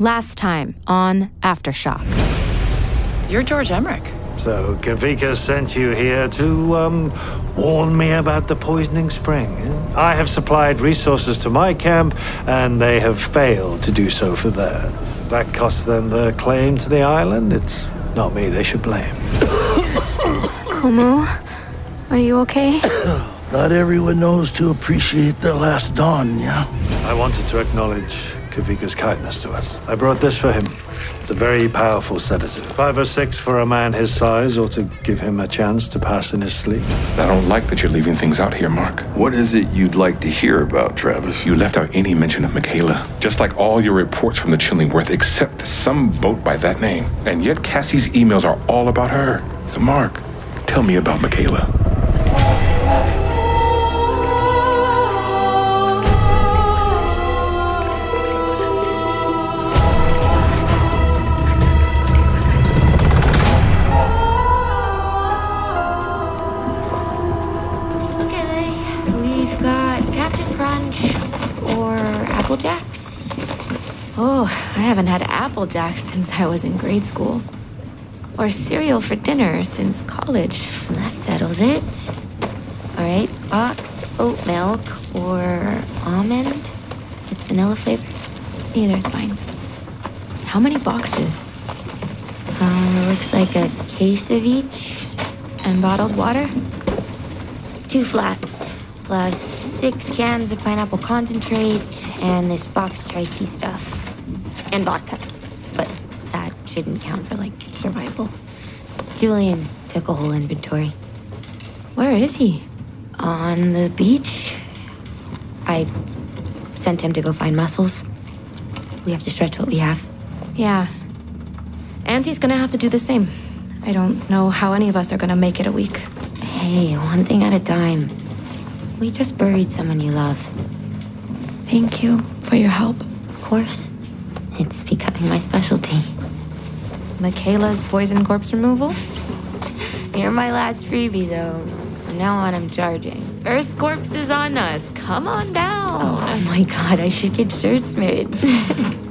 Last time on Aftershock. You're George Emmerich. So Kavika sent you here to um, warn me about the poisoning spring. I have supplied resources to my camp, and they have failed to do so for theirs. That cost them their claim to the island. It's not me they should blame. Kumu, are you okay? Not everyone knows to appreciate their last dawn, yeah? I wanted to acknowledge Kavika's kindness to us. I brought this for him. It's a very powerful sedative. Five or six for a man his size, or to give him a chance to pass in his sleep. I don't like that you're leaving things out here, Mark. What is it you'd like to hear about, Travis? You left out any mention of McKayla, just like all your reports from the Chillingworth, except some boat by that name. And yet Cassie's emails are all about her. So, Mark, tell me about McKayla. Oh, I haven't had Apple Jacks since I was in grade school. Or cereal for dinner since college. That settles it. All right, box oat milk or almond with vanilla flavor. Either's fine. How many boxes? Uh, looks like a case of each. And bottled water? Two flats, plus six cans of pineapple concentrate, and this box chai tea stuff. And vodka. But that shouldn't count for, like, survival. Julian took a whole inventory. Where is he? On the beach. I sent him to go find mussels. We have to stretch what we have. Yeah. Auntie's gonna have to do the same. I don't know how any of us are gonna make it a week. Hey, one thing at a time. We just buried someone you love. Thank you for your help. Of course. It's becoming my specialty. McKayla's poison corpse removal? You're my last freebie, though. From now on, I'm charging. First corpse is on us. Come on down. Oh my god, I should get shirts made.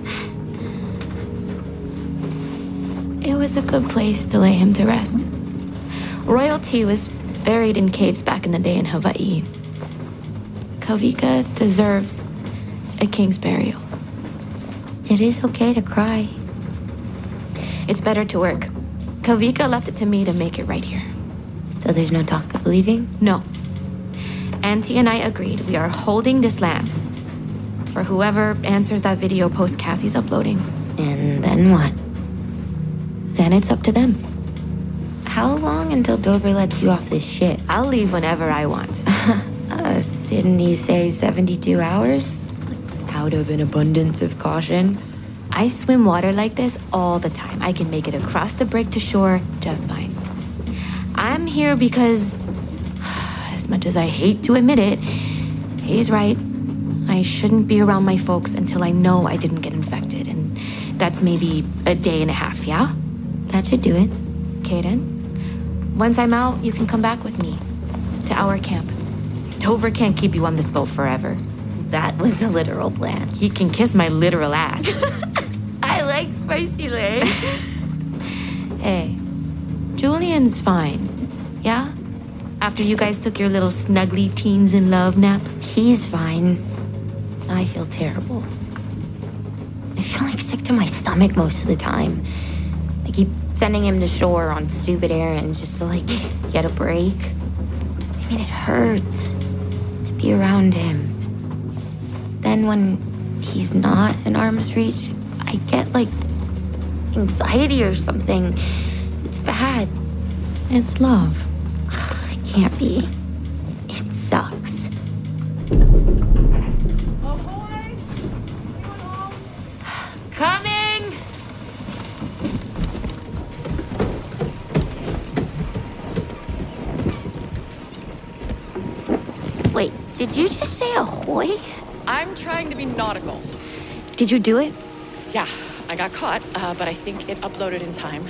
It was a good place to lay him to rest. Royalty was buried in caves back in the day in Hawaii. Kavika deserves a king's burial. It is okay to cry. It's better to work. Kavika left it to me to make it right here. So there's no talk of leaving? No. Auntie and I agreed we are holding this land for whoever answers that video post Cassie's uploading. And then what? Then it's up to them. How long until Dover lets you off this shit? I'll leave whenever I want. uh, didn't he say 72 hours? Out of an abundance of caution? I swim water like this all the time. I can make it across the break to shore just fine. I'm here because, as much as I hate to admit it, he's right. I shouldn't be around my folks until I know I didn't get infected. And that's maybe a day and a half, yeah? That should do it. Kaden, once I'm out, you can come back with me to our camp. Dover can't keep you on this boat forever. That was the literal plan. He can kiss my literal ass. I like spicy legs. hey, Julian's fine. Yeah? After you guys took your little snuggly teens in love nap? He's fine. I feel terrible. I feel like sick to my stomach most of the time. I keep sending him to shore on stupid errands just to, like, get a break. I mean, it hurts to be around him. Then when he's not in arm's reach, I get, like, anxiety or something. It's bad. It's love. It can't be. It sucks. Ahoy! Coming! Wait, did you just say ahoy? I'm trying to be nautical. Did you do it? Yeah, I got caught, uh, but I think it uploaded in time.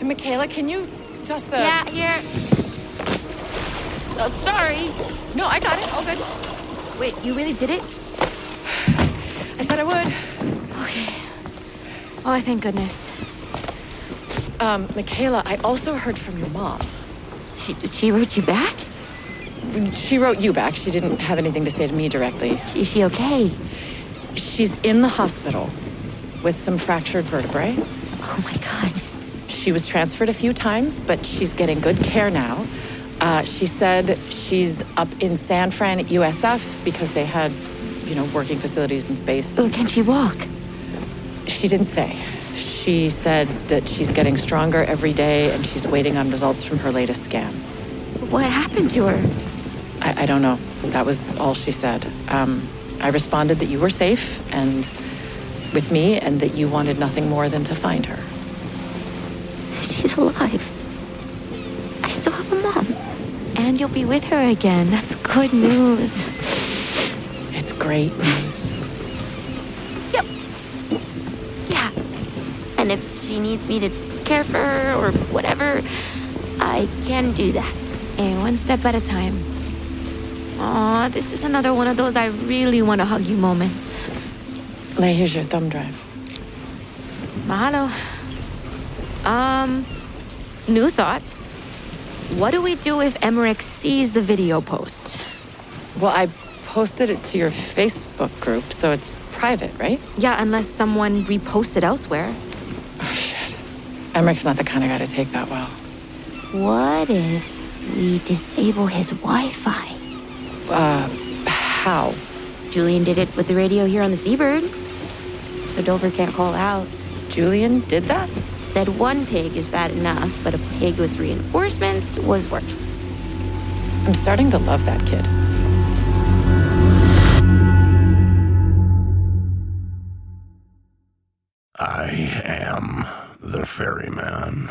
And McKayla, can you dust the. Yeah, here. Oh, sorry. No, I got it. All good. Wait, you really did it? I said I would. Okay. Oh, I thank goodness. Um, McKayla, I also heard from your mom. She, she wrote you back? She wrote you back. She didn't have anything to say to me directly. Is she okay? She's in the hospital with some fractured vertebrae. Oh my god. She was transferred a few times, but she's getting good care now. Uh, she said she's up in San Fran at USF because they had, you know, working facilities in space. Oh, can she walk? She didn't say. She said that she's getting stronger every day and she's waiting on results from her latest scan. What happened to her? I, I don't know. That was all she said. Um, I responded that you were safe and with me and that you wanted nothing more than to find her. She's alive. I still have a mom. And you'll be with her again. That's good news. It's great news. Yep. Yeah. And if she needs me to care for her or whatever, I can do that. And one step at a time. Aw, this is another one of those I really want to hug you moments. Lei, here's your thumb drive. Mahalo. Um, new thought. What do we do if Emmerich sees the video post? Well, I posted it to your Facebook group, so it's private, right? Yeah, unless someone reposts it elsewhere. Oh, shit. Emmerich's not the kind of guy to take that well. What if we disable his Wi Fi? Uh, how? Julian did it with the radio here on the Seabird. So Dover can't call out. Julian did that? Said one pig is bad enough, but a pig with reinforcements was worse. I'm starting to love that kid. I am the ferryman.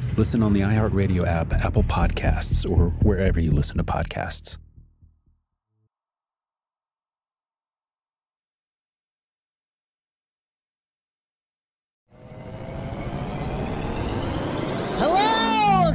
Listen on the iHeartRadio app, Apple Podcasts, or wherever you listen to podcasts.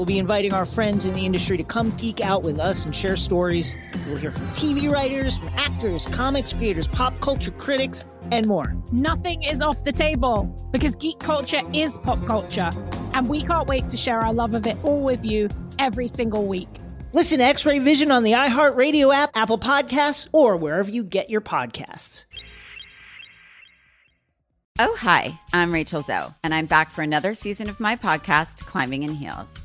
we'll be inviting our friends in the industry to come geek out with us and share stories. We'll hear from TV writers, from actors, comics creators, pop culture critics, and more. Nothing is off the table because geek culture is pop culture, and we can't wait to share our love of it all with you every single week. Listen to X Ray Vision on the iHeartRadio app, Apple Podcasts, or wherever you get your podcasts. Oh, hi, I'm Rachel Zoe, and I'm back for another season of my podcast, Climbing in Heels.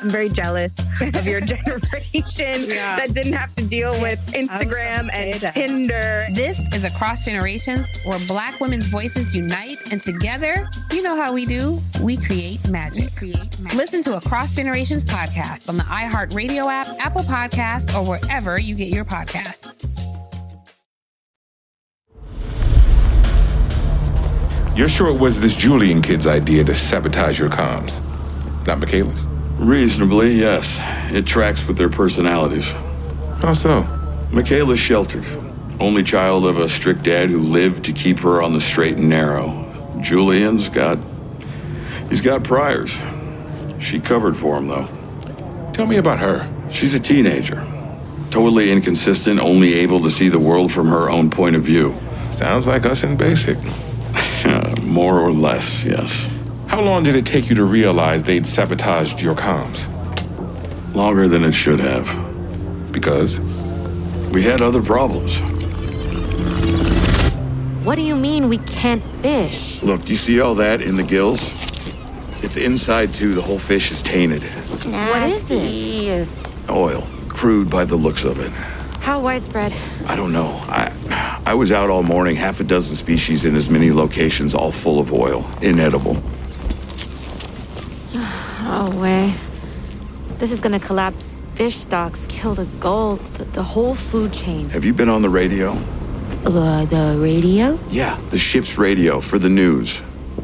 I'm very jealous of your generation yeah. that didn't have to deal with Instagram and Tinder. This is Across Generations, where Black women's voices unite, and together, you know how we do, we create magic. We create magic. Listen to Across Generations podcast on the iHeartRadio app, Apple Podcasts, or wherever you get your podcasts. You're sure it was this Julian kid's idea to sabotage your comms, not McKayla's? Reasonably, yes. It tracks with their personalities. How so? McKayla's sheltered. Only child of a strict dad who lived to keep her on the straight and narrow. Julian's got. He's got priors. She covered for him, though. Tell me about her. She's a teenager. Totally inconsistent, only able to see the world from her own point of view. Sounds like us in basic. More or less, yes. How long did it take you to realize they'd sabotaged your comms? Longer than it should have. Because? We had other problems. What do you mean we can't fish? Look, do you see all that in the gills? It's inside too. The whole fish is tainted. Nasty. What is it? Oil. Crude by the looks of it. How widespread? I don't know. I I was out all morning, half a dozen species in as many locations, all full of oil, inedible. Oh, way. This is gonna collapse fish stocks, kill the gulls, the, the whole food chain. Have you been on the radio? Uh, the radio? Yeah, the ship's radio for the news.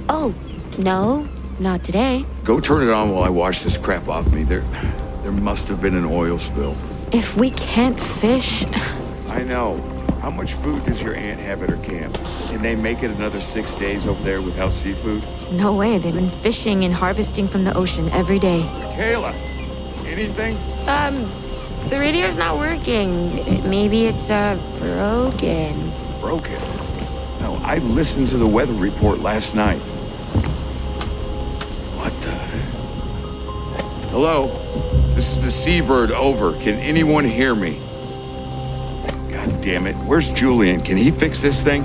Oh, no, not today. Go turn it on while I wash this crap off me. There, there must have been an oil spill. If we can't fish. I know. How much food does your aunt have at her camp? Can they make it another six days over there without seafood? No way. They've been fishing and harvesting from the ocean every day. McKayla, anything? Um, the radio's not working. Maybe it's, uh, broken. Broken? No, I listened to the weather report last night. What the? Hello? This is the Seabird, over. Can anyone hear me? damn it. Where's Julian? Can he fix this thing?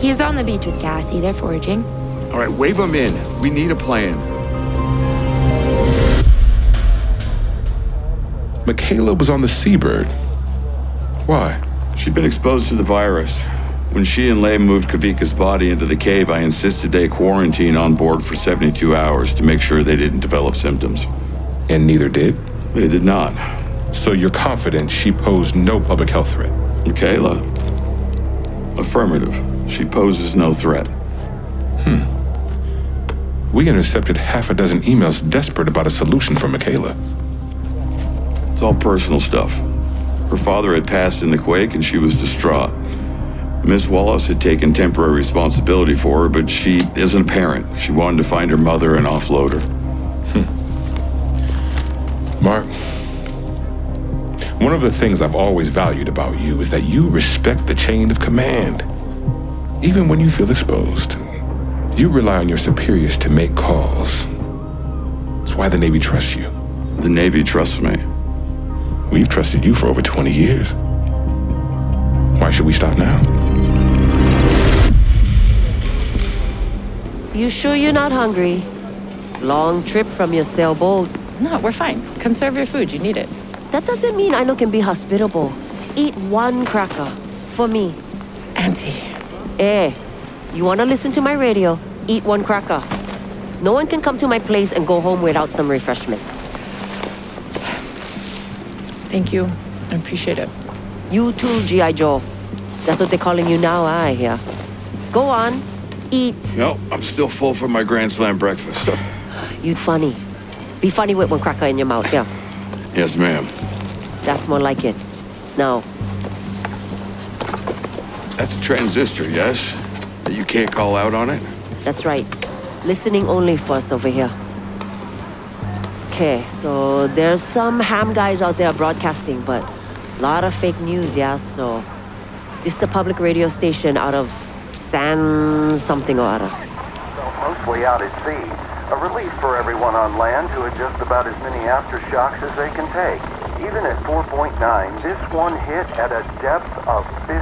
He is on the beach with Cassie. They're foraging. All right, wave him in. We need a plan. McKayla was on the Seabird. Why? She'd been exposed to the virus. When she and Lei moved Kavika's body into the cave, I insisted they quarantine on board for 72 hours to make sure they didn't develop symptoms. And neither did? They did not. So you're confident she posed no public health threat? McKayla? Affirmative. She poses no threat. Hmm. We intercepted half a dozen emails desperate about a solution for McKayla. It's all personal stuff. Her father had passed in the quake and she was distraught. Miss Wallace had taken temporary responsibility for her, but she isn't a parent. She wanted to find her mother and offload her. Mark, one of the things I've always valued about you is that you respect the chain of command. Even when you feel exposed, you rely on your superiors to make calls. That's why the Navy trusts you. The Navy trusts me. We've trusted you for over 20 years. Why should we stop now? You sure you're not hungry? Long trip from your sailboat. No, we're fine. Conserve your food. You need it. That doesn't mean I know can be hospitable. Eat one cracker. For me. Auntie. Eh, you wanna listen to my radio? Eat one cracker. No one can come to my place and go home without some refreshments. Thank you. I appreciate it. You too, G.I. Joe. That's what they're calling you now, I hear. Go on. Eat. No, I'm still full from my Grand Slam breakfast. You funny. Be funny with one cracker in your mouth, yeah. Yes, ma'am. That's more like it. Now, That's a transistor, yes? You can't call out on it? that's right. Listening only for us over here. Okay, so there's some ham guys out there broadcasting, but a lot of fake news, yeah, so this is the public radio station out of San something or other. mostly out at sea. A relief for everyone on land to adjust about as many aftershocks as they can take. Even at 4.9, this one hit at a depth of 50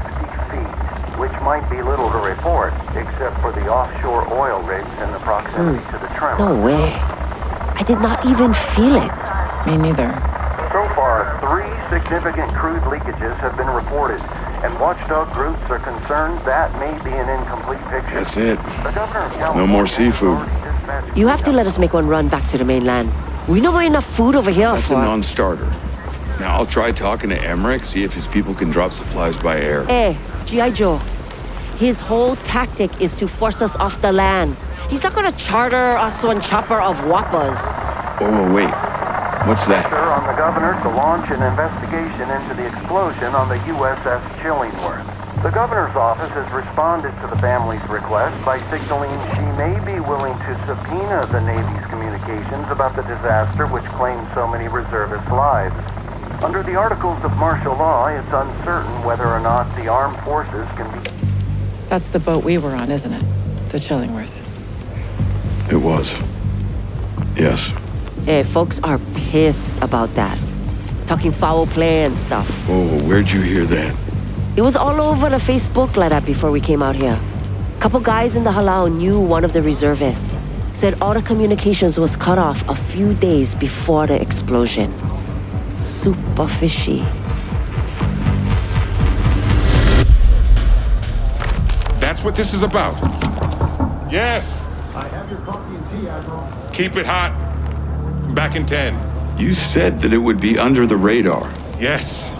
feet, which might be little to report, except for the offshore oil rigs and the proximity hmm. to the tremor. No way. I did not even feel it. Me neither. So far, three significant crude leakages have been reported, and watchdog groups are concerned that may be an incomplete picture. That's it. The governor of No more seafood. You have to let us make one run back to the mainland. We know enough food over here That's a non starter. Now, I'll try talking to Emmerich, see if his people can drop supplies by air. Eh, G.I. Joe. His whole tactic is to force us off the land. He's not gonna charter us one chopper of whoppers. Oh, wait. What's that? Pressure on the governor to launch an investigation into the explosion on the USS Chillingworth. The governor's office has responded to the family's request by signaling she may be willing to subpoena the Navy's communications about the disaster which claimed so many reservist lives. Under the Articles of Martial Law, it's uncertain whether or not the armed forces can be That's the boat we were on, isn't it? The Chillingworth. It was. Yes. Eh, folks are pissed about that. Talking foul play and stuff. Oh, where'd you hear that? It was all over the Facebook like that before we came out here. Couple guys in the halal knew one of the reservists. Said all the communications was cut off a few days before the explosion. Super fishy. That's what this is about. Yes. I have your coffee and tea, Admiral. Keep it hot. Back in 10. You said that it would be under the radar. Yes.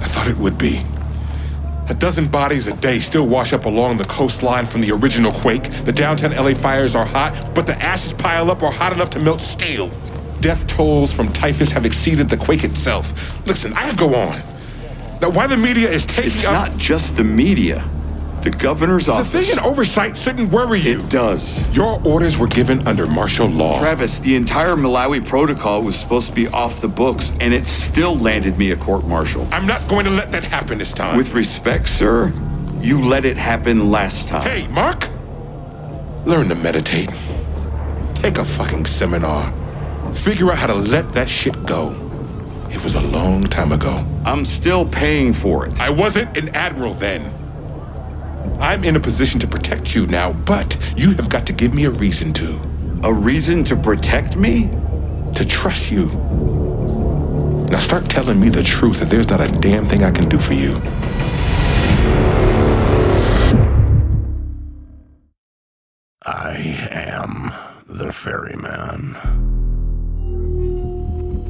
I thought it would be. A dozen bodies a day still wash up along the coastline from the original quake. The downtown LA fires are hot, but the ashes pile up are hot enough to melt steel. Death tolls from typhus have exceeded the quake itself. Listen, I could go on. Now, why the media is taking It's up- not just the media. The governor's office. Civilian oversight shouldn't worry you. It does. Your orders were given under martial law. Travis, the entire Malawi protocol was supposed to be off the books, and it still landed me a court martial. I'm not going to let that happen this time. With respect, sir, you let it happen last time. Hey, Mark! Learn to meditate. Take a fucking seminar. Figure out how to let that shit go. It was a long time ago. I'm still paying for it. I wasn't an admiral then. I'm in a position to protect you now, but you have got to give me a reason to. A reason to protect me? To trust you. Now start telling me the truth that there's not a damn thing I can do for you. I am the ferryman.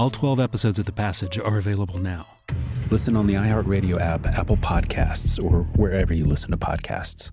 All 12 episodes of The Passage are available now. Listen on the iHeartRadio app, Apple Podcasts, or wherever you listen to podcasts.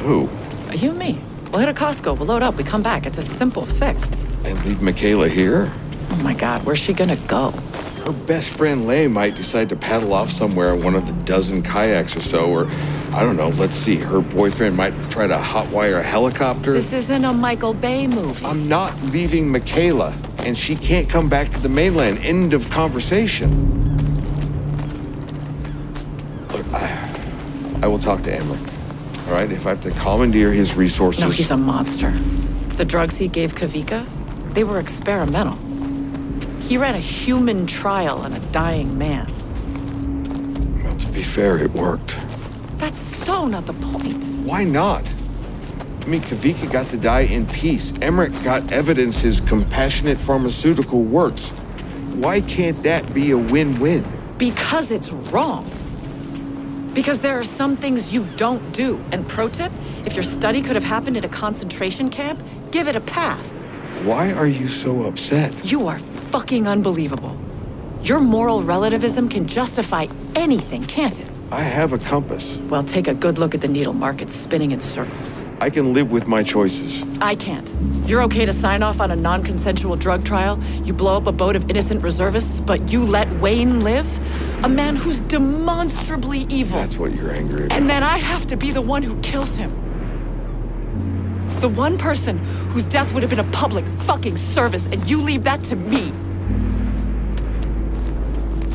Who? You and me. We'll hit a Costco. We'll load up. We come back. It's a simple fix. And leave McKayla here? Oh my God, where's she gonna go? Her best friend Lei might decide to paddle off somewhere on one of the dozen kayaks or so, or I don't know, let's see, her boyfriend might try to hotwire a helicopter. This isn't a Michael Bay movie. I'm not leaving McKayla, and she can't come back to the mainland. End of conversation. Look, I, I will talk to Emmerich. All right, if I have to commandeer his resources. No, he's a monster. The drugs he gave Kavika, they were experimental. He ran a human trial on a dying man. Well, to be fair, it worked. That's so not the point. Why not? I mean, Kavika got to die in peace. Emmerich got evidence his compassionate pharmaceutical works. Why can't that be a win-win? Because it's wrong. Because there are some things you don't do. And pro tip if your study could have happened in a concentration camp, give it a pass. Why are you so upset? You are fucking unbelievable. Your moral relativism can justify anything, can't it? I have a compass. Well, take a good look at the needle markets spinning in circles. I can live with my choices. I can't. You're okay to sign off on a non consensual drug trial, you blow up a boat of innocent reservists, but you let Wayne live? A man who's demonstrably evil. That's what you're angry about. And then I have to be the one who kills him. The one person whose death would have been a public fucking service, and you leave that to me.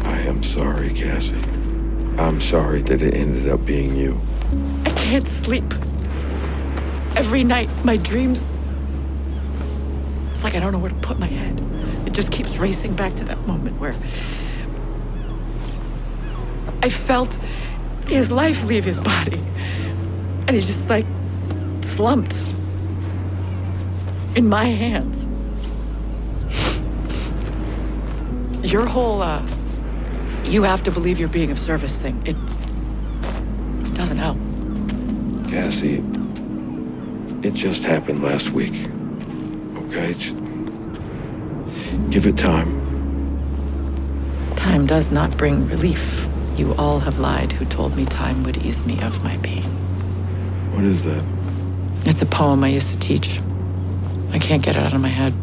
I am sorry, Cassie. I'm sorry that it ended up being you. I can't sleep. Every night, my dreams. It's like I don't know where to put my head. It just keeps racing back to that moment where. I felt his life leave his body. And he just like slumped in my hands. Your whole, uh, you have to believe you're being of service thing, it doesn't help. Cassie, it just happened last week. Okay? Just give it time. Time does not bring relief. You all have lied who told me time would ease me of my pain. What is that? It's a poem I used to teach. I can't get it out of my head.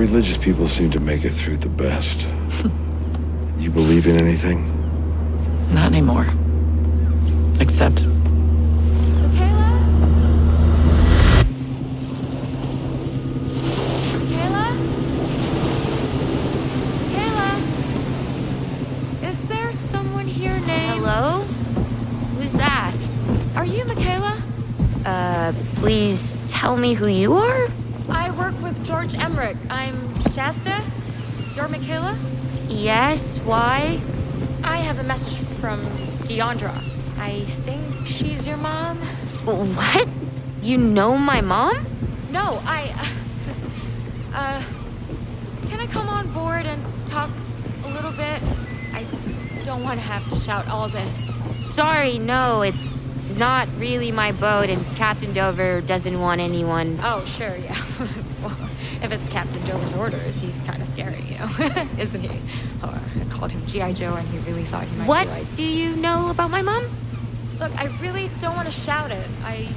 Religious people seem to make it through the best. you believe in anything? Not anymore. Except. Kayla? Kayla? Is there someone here named. Hello? Who's that? Are you McKayla? Uh, please tell me who you are? I work with George Emmerich. I'm Shasta. You're McKayla? Yes, why? I have a message from Deandra. I think she's your mom. What? You know my mom? No, I. Uh, can I come on board and talk a little bit? I don't want to have to shout all this. Sorry, no, it's not really my boat, and Captain Dover doesn't want anyone. Oh, sure, yeah. well, if it's Captain Dover's orders, he's kind of scary, you know, isn't he? I called him G.I. Joe, and he really thought he might What be like. do you know about my mom? Look, I really don't want to shout it. I.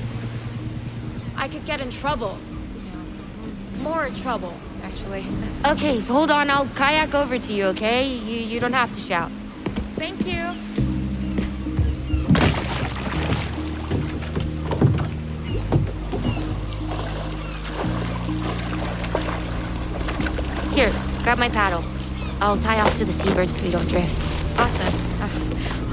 I could get in trouble. You know, more trouble, actually. Okay, hold on, I'll kayak over to you, okay? You, you don't have to shout. Thank you. Here, grab my paddle. I'll tie off to the seabird so we don't drift. Awesome. Uh,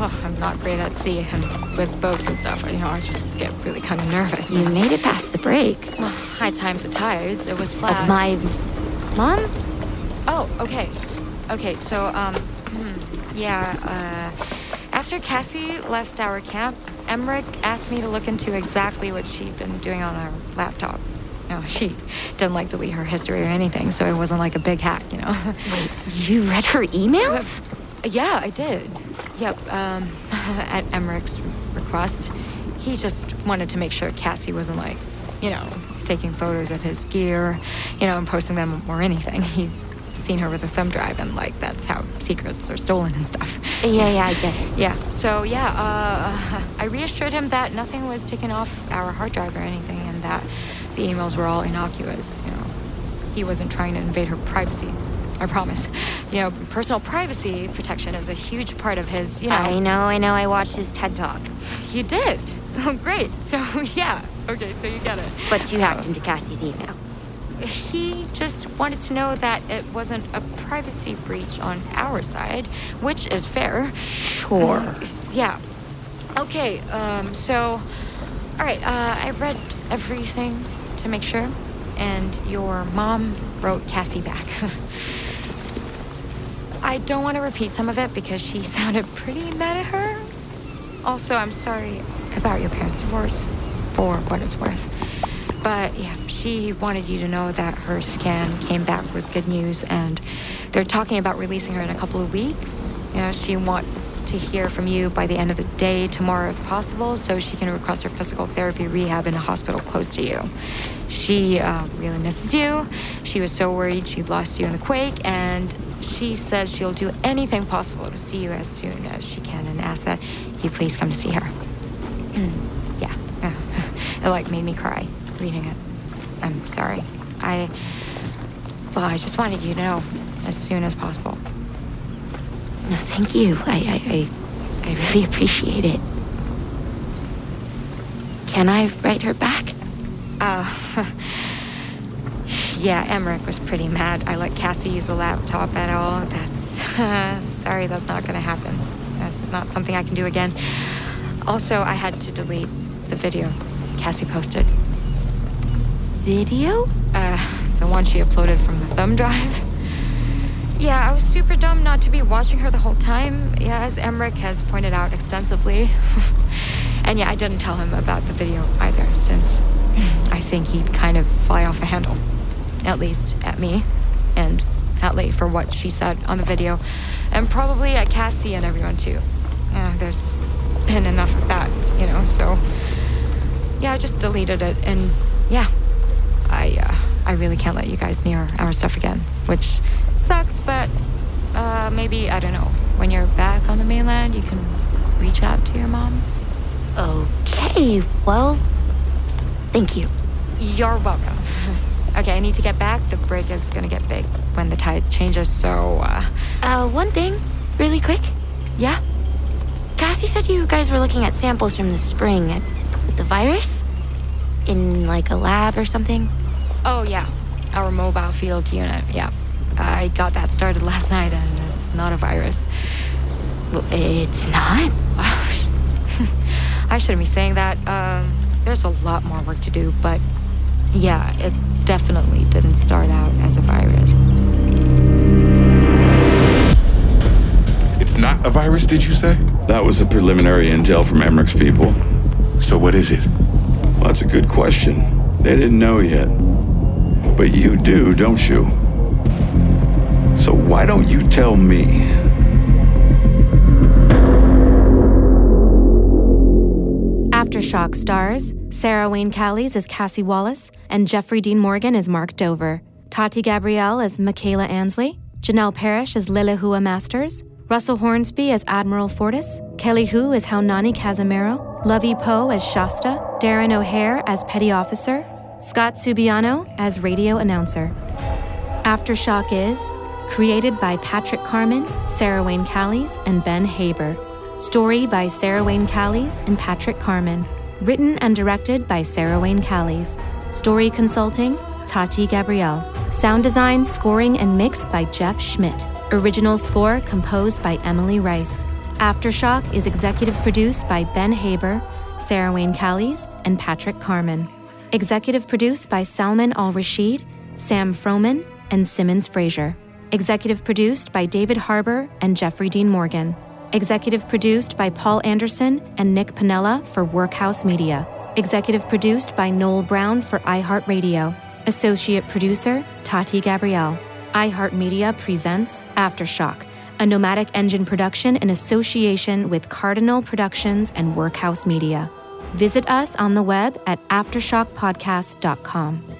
oh, I'm not great at sea and with boats and stuff. You know, I just get really kind of nervous. You made it past the break. Well, I timed the tides. It was flat. Of my mom? Oh, okay. Okay, so, um, yeah, uh, after Cassie left our camp, Emmerich asked me to look into exactly what she'd been doing on our laptop. Know, she didn't like delete her history or anything, so it wasn't like a big hack, you know. Wait, you read her emails? Yeah, I did. Yep, um, at Emmerich's request. He just wanted to make sure Cassie wasn't like, you know, taking photos of his gear, you know, and posting them or anything. He'd seen her with a thumb drive, and like that's how secrets are stolen and stuff. Yeah, yeah, I get it. Yeah. So yeah, uh, I reassured him that nothing was taken off our hard drive or anything, and that the emails were all innocuous. You know, he wasn't trying to invade her privacy. I promise. You know, personal privacy protection is a huge part of his. You know. I know, I know. I watched his TED talk. You did. Oh, great. So yeah. Okay, so you get it. But you hacked into Cassie's email. He just wanted to know that it wasn't a privacy breach on our side, which is fair. Sure. Yeah. Okay, um, so, all right, uh, I read everything to make sure, and your mom wrote Cassie back. I don't want to repeat some of it because she sounded pretty mad at her. Also, I'm sorry about your parents' divorce, for what it's worth. But yeah, she wanted you to know that her scan came back with good news and They're talking about releasing her in a couple of weeks. You know, she wants to hear from you by the end of the day tomorrow if possible so she can request her physical therapy rehab in a hospital close to you. She uh, really misses you. She was so worried she'd lost you in the quake, and she says she'll do anything possible to see you as soon as she can and asks that you please come to see her. yeah. It like made me cry reading it. I'm sorry. I well, I just wanted you to know as soon as possible. No, thank you. I, I, I, I really appreciate it. Can I write her back? Uh, yeah, Emmerich was pretty mad. I let Cassie use the laptop at all. That's uh, sorry, that's not gonna happen. That's not something I can do again. Also, I had to delete the video Cassie posted. Video? Uh, the one she uploaded from the thumb drive. Yeah, I was super dumb not to be watching her the whole time, yeah, as Emmerich has pointed out extensively. and yeah, I didn't tell him about the video either, since I think he'd kind of fly off the handle. At least at me, and at Lei for what she said on the video, and probably at Cassie and everyone too. There's been enough of that, you know, so. Yeah, I just deleted it, and yeah, I, uh, I really can't let you guys near our stuff again, which sucks, but uh, maybe, I don't know, when you're back on the mainland, you can reach out to your mom. Okay, well, thank you. You're welcome. Okay, I need to get back. The break is gonna get big when the tide changes, so, uh. Uh, one thing, really quick. Yeah? Cassie said you guys were looking at samples from the spring at, with the virus? In, like, a lab or something? Oh, yeah. Our mobile field unit, yeah. I got that started last night, and it's not a virus. It's not? I shouldn't be saying that. Um, there's a lot more work to do, but yeah, it definitely didn't start out as a virus. It's not a virus, did you say? That was a preliminary intel from Emmerich's people. So what is it? Well, that's a good question. They didn't know yet. But you do, don't you? Why don't you tell me? Aftershock stars Sarah Wayne Callies as Cassie Wallace and Jeffrey Dean Morgan as Mark Dover, Tati Gabrielle as McKayla Ansley, Janel Parrish as Lilahua Masters, Russell Hornsby as Admiral Fortis, Kelly Hu as Haunani Casimiro, Lovey Poe as Shasta, Darren O'Hare as Petty Officer, Scott Subiano as Radio Announcer. Aftershock is created by Patrick Carman, Sarah Wayne Callies, and Ben Haber. Story by Sarah Wayne Callies and Patrick Carman. Written and directed by Sarah Wayne Callies. Story consulting, Tati Gabrielle. Sound design, scoring, and mix by Jeff Schmidt. Original score composed by Emily Rice. Aftershock is executive produced by Ben Haber, Sarah Wayne Callies, and Patrick Carman. Executive produced by Salman Al Rashid, Sam Froman, and Simmons Frazier. Executive produced by David Harbour and Jeffrey Dean Morgan. Executive produced by Paul Anderson and Nick Panella for Workhouse Media. Executive produced by Noel Brown for iHeartRadio. Associate producer Tati Gabrielle. iHeartMedia presents Aftershock, a nomadic engine production in association with Cardinal Productions and Workhouse Media. Visit us on the web at aftershockpodcast.com.